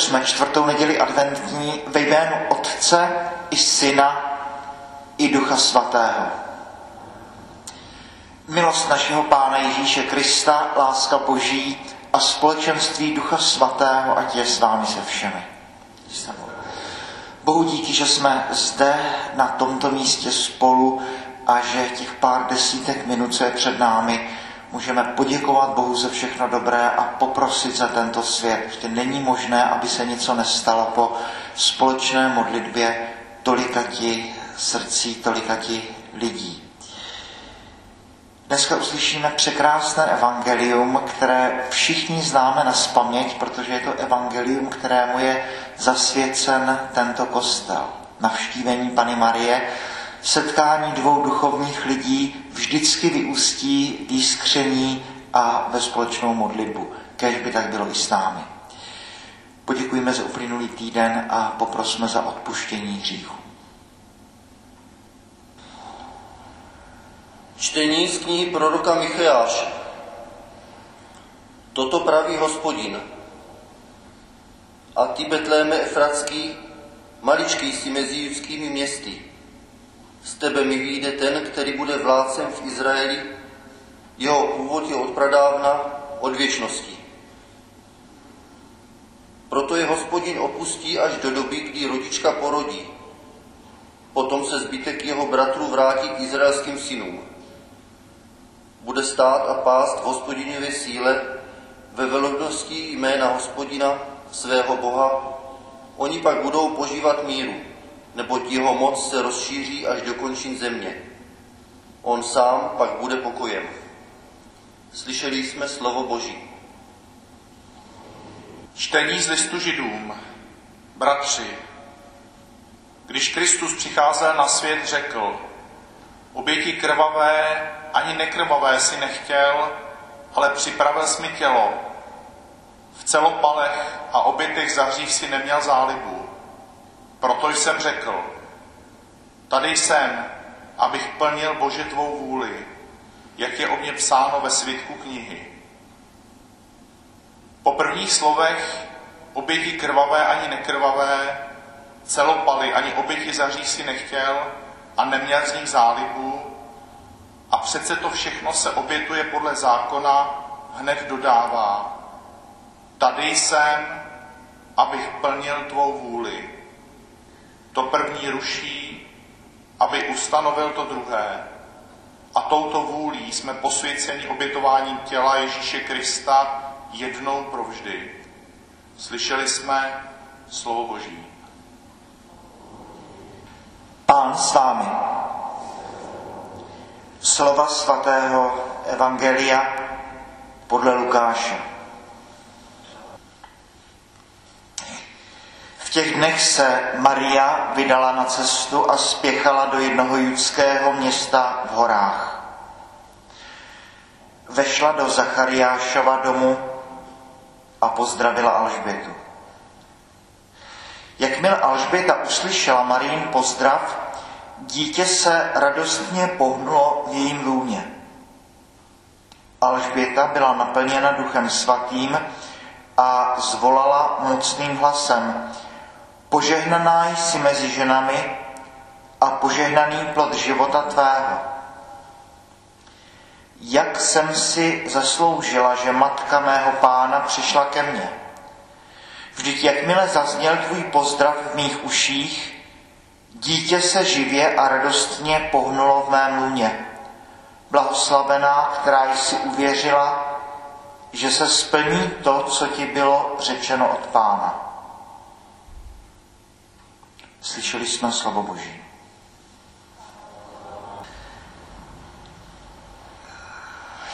otevřme čtvrtou neděli adventní ve jménu Otce i Syna i Ducha Svatého. Milost našeho Pána Ježíše Krista, láska Boží a společenství Ducha Svatého, ať je s vámi se všemi. Bohu díky, že jsme zde na tomto místě spolu a že těch pár desítek minut, co je před námi, můžeme poděkovat Bohu za všechno dobré a poprosit za tento svět. Prostě není možné, aby se něco nestalo po společné modlitbě tolikati srdcí, tolikati lidí. Dneska uslyšíme překrásné evangelium, které všichni známe na spaměť, protože je to evangelium, kterému je zasvěcen tento kostel. Navštívení Pany Marie, setkání dvou duchovních lidí vždycky vyústí v jiskření a ve společnou modlitbu. Kéž by tak bylo i s námi. Poděkujeme za uplynulý týden a poprosme za odpuštění hříchu. Čtení z knihy proroka Micheáše. Toto praví hospodin. A ty, Betléme Efratský, maličký si mezi judskými městy. Z tebe mi vyjde ten, který bude vládcem v Izraeli. Jeho původ je od pradávna, od věčnosti. Proto je hospodin opustí až do doby, kdy rodička porodí. Potom se zbytek jeho bratrů vrátí k izraelským synům bude stát a pást v hospodinově síle ve velodnosti jména hospodina svého Boha. Oni pak budou požívat míru, neboť jeho moc se rozšíří až do končin země. On sám pak bude pokojem. Slyšeli jsme slovo Boží. Čtení z listu židům. Bratři, když Kristus přicházel na svět, řekl, oběti krvavé ani nekrvavé si nechtěl, ale připravil jsi mi tělo. V celopalech a obětech zahřív si neměl zálibu. Proto jsem řekl, tady jsem, abych plnil Bože tvou vůli, jak je o mě psáno ve svitku knihy. Po prvních slovech oběti krvavé ani nekrvavé, celopaly ani oběti zahří si nechtěl a neměl z nich zálibu, a přece to všechno se obětuje podle zákona, hned dodává. Tady jsem, abych plnil tvou vůli. To první ruší, aby ustanovil to druhé. A touto vůlí jsme posvěceni obětováním těla Ježíše Krista jednou provždy. Slyšeli jsme slovo Boží. Pán s vámi slova svatého Evangelia podle Lukáše. V těch dnech se Maria vydala na cestu a spěchala do jednoho judského města v horách. Vešla do Zachariášova domu a pozdravila Alžbětu. Jakmile Alžběta uslyšela Marín pozdrav, Dítě se radostně pohnulo v jejím lůně. Alžběta byla naplněna duchem svatým a zvolala mocným hlasem. Požehnaná jsi mezi ženami a požehnaný plod života tvého. Jak jsem si zasloužila, že matka mého pána přišla ke mně. Vždyť jakmile zazněl tvůj pozdrav v mých uších, Dítě se živě a radostně pohnulo v mém lůně. Blahoslavená, která jsi uvěřila, že se splní to, co ti bylo řečeno od Pána. Slyšeli jsme slovo Boží.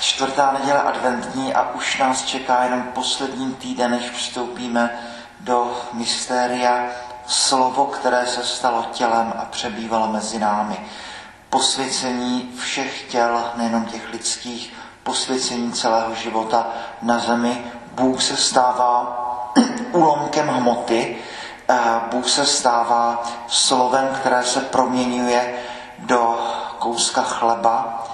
Čtvrtá neděle adventní a už nás čeká jenom poslední týden, než vstoupíme do mystéria slovo, které se stalo tělem a přebývalo mezi námi. Posvěcení všech těl, nejenom těch lidských, posvěcení celého života na zemi. Bůh se stává úlomkem hmoty, Bůh se stává slovem, které se proměňuje do kouska chleba.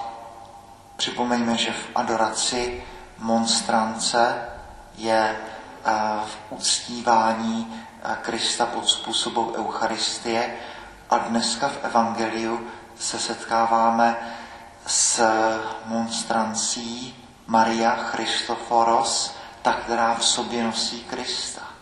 Připomeňme, že v adoraci monstrance je v uctívání Krista pod způsobem Eucharistie a dneska v Evangeliu se setkáváme s monstrancí Maria Christoforos, ta, která v sobě nosí Krista.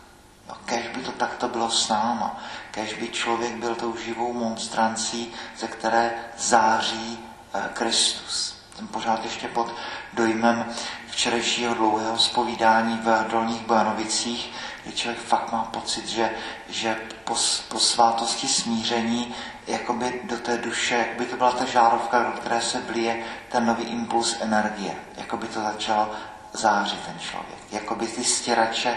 Kež by to takto bylo s náma, kež by člověk byl tou živou monstrancí, ze které září eh, Kristus. Jsem pořád ještě pod dojmem včerejšího dlouhého zpovídání v Dolních Bojanovicích, kdy člověk fakt má pocit, že, že po, po svátosti smíření jakoby do té duše, jak by to byla ta žárovka, do které se vlije ten nový impuls energie. Jako by to začalo zářit ten člověk. Jako by ty stěrače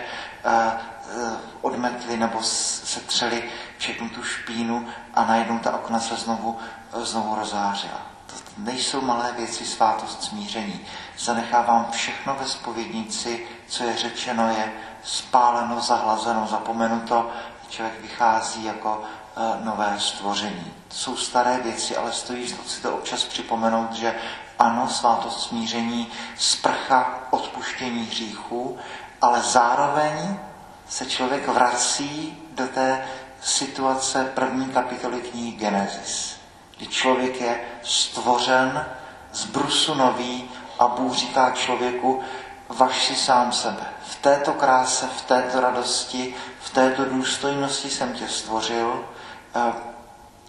uh, odmetly nebo setřeli všechnu tu špínu a najednou ta okna se znovu, uh, znovu rozářila. To nejsou malé věci svátost smíření. Zanechávám všechno ve spovědnici, co je řečeno, je spáleno, zahlazeno, zapomenuto. Člověk vychází jako nové stvoření. To jsou staré věci, ale stojí si to občas připomenout, že ano, svátost smíření, sprcha odpuštění hříchů, ale zároveň se člověk vrací do té situace první kapitoly knihy Genesis, kdy člověk je stvořen z brusu nový a Bůh říká člověku, vaš si sám sebe. V této kráse, v této radosti, v této důstojnosti jsem tě stvořil,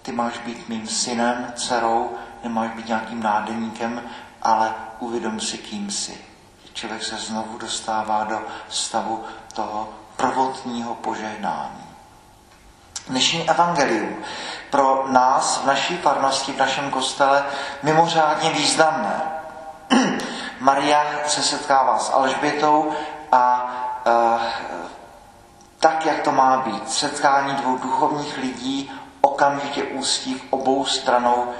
ty máš být mým synem, dcerou, nemáš být nějakým nádeníkem, ale uvědom si, kým jsi. Člověk se znovu dostává do stavu toho prvotního požehnání. Dnešní evangelium pro nás v naší farnosti, v našem kostele mimořádně významné. Maria se setkává s Alžbětou a e, tak, jak to má být. Setkání dvou duchovních lidí okamžitě ústí v obou stranou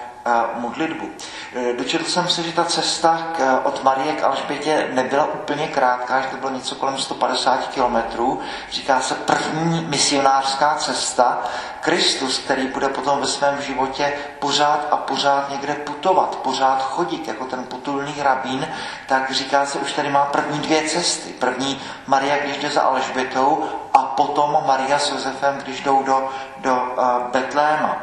modlitbu. E, dočetl jsem se, že ta cesta k, od Marie k Alžbětě nebyla úplně krátká, že to bylo něco kolem 150 kilometrů. Říká se první misionářská cesta. Kristus, který bude potom ve svém životě pořád a pořád někde putovat, pořád chodit, jako ten potulný rabín, tak říká se, už tady má první dvě cesty. První Maria, když jde za Alžbětou a potom Maria s Josefem, když jdou do, do uh, Betléma.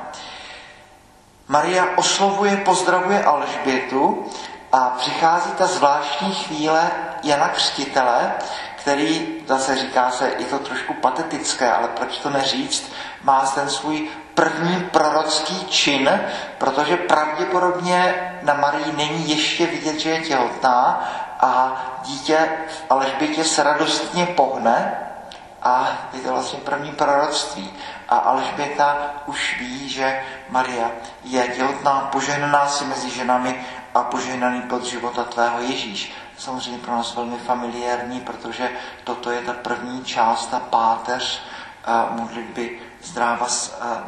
Maria oslovuje, pozdravuje Alžbětu a přichází ta zvláštní chvíle Jana Křtitele, který, zase říká se, je to trošku patetické, ale proč to neříct, má ten svůj první prorocký čin, protože pravděpodobně na Marii není ještě vidět, že je těhotná a dítě v Alžbětě se radostně pohne a je to vlastně první proroctví. A Alžběta už ví, že Maria je těhotná, požehnaná si mezi ženami a požehnaný pod života tvého Ježíš. Samozřejmě pro nás velmi familiární, protože toto je ta první část, ta páteř uh, modlitby Zdráva uh,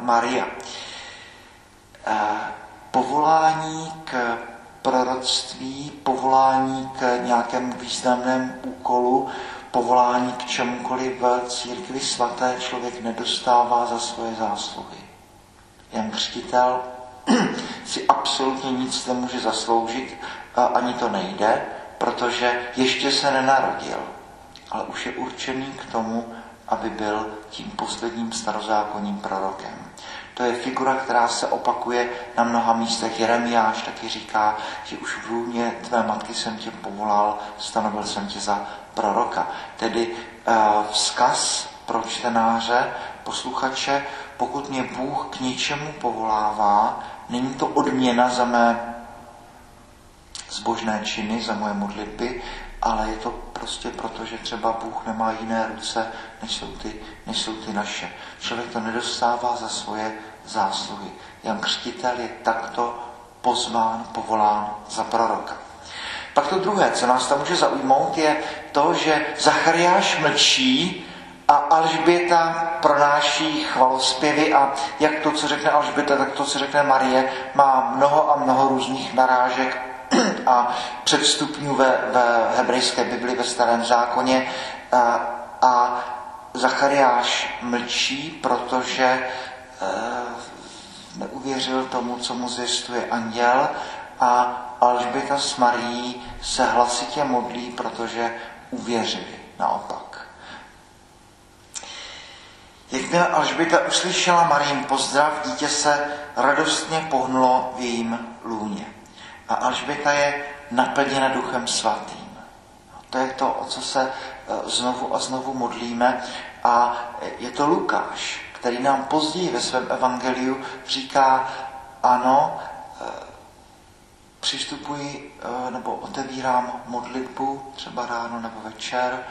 Maria. Uh, povolání k proroctví, povolání k nějakému významnému úkolu povolání k čemukoliv v církvi svaté člověk nedostává za svoje zásluhy. Jan Křtitel si absolutně nic nemůže zasloužit, ani to nejde, protože ještě se nenarodil, ale už je určený k tomu, aby byl tím posledním starozákonním prorokem. To je figura, která se opakuje na mnoha místech. Jeremiáš taky říká, že už v lůně tvé matky jsem tě povolal, stanovil jsem tě za proroka. Tedy uh, vzkaz pro čtenáře, posluchače, pokud mě Bůh k něčemu povolává, není to odměna za mé zbožné činy, za moje modlitby, ale je to prostě proto, že třeba Bůh nemá jiné ruce, než jsou ty, než jsou ty naše. Člověk to nedostává za svoje zásluhy. Jan Křtitel je takto pozván, povolán za proroka. Pak to druhé, co nás tam může zaujmout, je to, že Zachariáš mlčí a Alžběta pronáší chvalospěvy a jak to, co řekne Alžběta, tak to, co řekne Marie, má mnoho a mnoho různých narážek a předstupňů ve, ve hebrejské Bibli, ve starém zákoně. A, a Zachariáš mlčí, protože e, neuvěřil tomu, co mu zjistuje anděl a Alžběta s Marií se hlasitě modlí, protože uvěřili naopak. Jakmile Alžběta uslyšela Marín pozdrav, dítě se radostně pohnulo v jejím lůně. A Alžběta je naplněna duchem svatým. To je to, o co se e, znovu a znovu modlíme. A je to Lukáš, který nám později ve svém evangeliu říká, ano, e, přistupuji e, nebo otevírám modlitbu, třeba ráno nebo večer,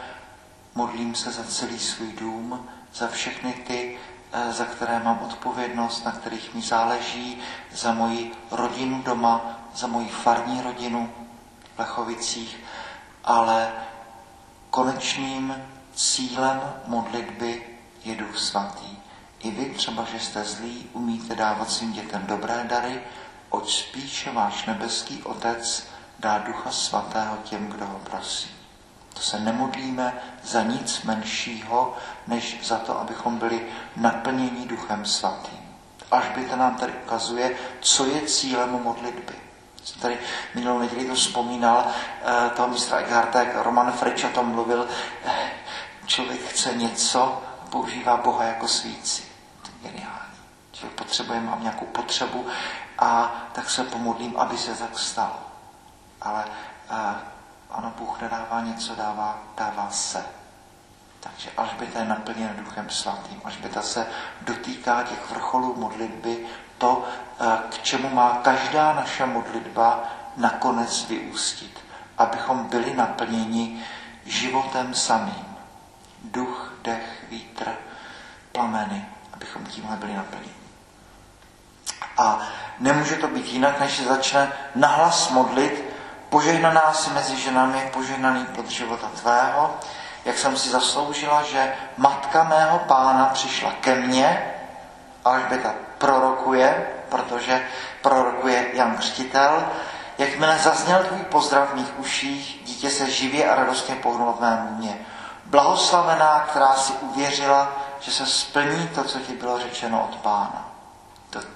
modlím se za celý svůj dům, za všechny ty, za které mám odpovědnost, na kterých mi záleží, za moji rodinu doma, za moji farní rodinu v Lechovicích, ale konečným cílem modlitby je Duch Svatý. I vy třeba, že jste zlí, umíte dávat svým dětem dobré dary, oč spíše váš nebeský Otec dá Ducha Svatého těm, kdo ho prosí. To se nemodlíme za nic menšího, než za to, abychom byli naplněni Duchem Svatým. Až by to nám tady ukazuje, co je cílem modlitby. Jsem tady minulou neděli to vzpomínal, eh, toho mistra Eckharta, jak Roman Frič o tom mluvil, eh, člověk chce něco, používá Boha jako svíci. To je geniální. Člověk potřebuje, mám nějakou potřebu a tak se pomodlím, aby se tak stalo. Ale eh, ano, Bůh nedává něco, dává, dává se. Takže Alžběta je naplněna Duchem Svatým. Alžběta se dotýká těch vrcholů modlitby, to, eh, k čemu má každá naše modlitba nakonec vyústit. Abychom byli naplněni životem samým. Duch, dech, vítr, plameny, abychom tímhle byli naplněni. A nemůže to být jinak, než se začne nahlas modlit Požehnaná si mezi ženami, požehnaný pod života tvého, jak jsem si zasloužila, že matka mého pána přišla ke mně, Alžběta prorokuje, protože prorokuje Jan Křtitel, jakmile zazněl tvůj pozdrav v mých uších, dítě se živě a radostně pohnulo v mém mě. Blahoslavená, která si uvěřila, že se splní to, co ti bylo řečeno od pána.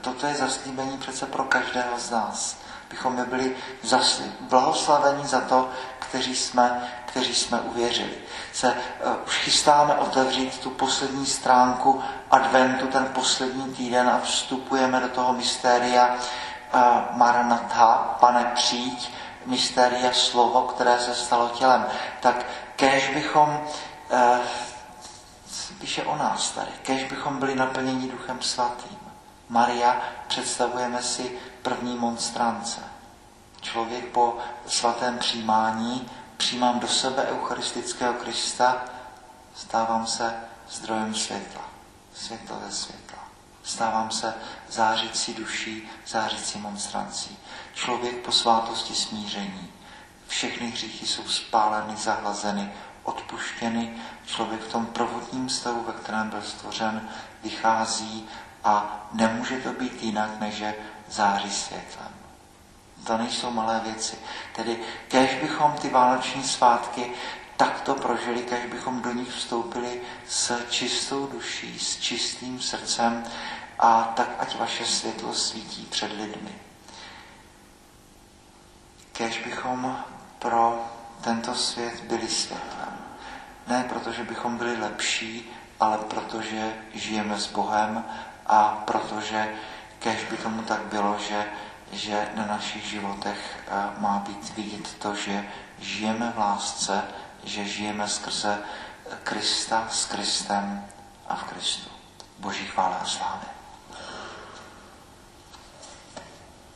Toto je zaslíbení přece pro každého z nás bychom my byli zasli, blahoslavení za to, kteří jsme, kteří jsme uvěřili. Se uh, už chystáme otevřít tu poslední stránku adventu, ten poslední týden a vstupujeme do toho mystéria uh, Maranatha, pane přijď, mystéria slovo, které se stalo tělem. Tak kež bychom, uh, píše o nás tady, kež bychom byli naplněni Duchem Svatým. Maria představujeme si první monstrance. Člověk po svatém přijímání přijímám do sebe eucharistického Krista, stávám se zdrojem světla, světlo ze světla. Stávám se zářící duší, zářící monstrancí. Člověk po svátosti smíření. Všechny hříchy jsou spáleny, zahlazeny, odpuštěny. Člověk v tom provodním stavu, ve kterém byl stvořen, vychází a nemůže to být jinak, než že září světlem. To nejsou malé věci. Tedy kež bychom ty vánoční svátky takto prožili, kež bychom do nich vstoupili s čistou duší, s čistým srdcem a tak ať vaše světlo svítí před lidmi. Kež bychom pro tento svět byli světlem. Ne protože bychom byli lepší, ale protože žijeme s Bohem a protože kež by tomu tak bylo, že, že na našich životech eh, má být vidět to, že žijeme v lásce, že žijeme skrze Krista, s Kristem a v Kristu. Boží chvála a slávy.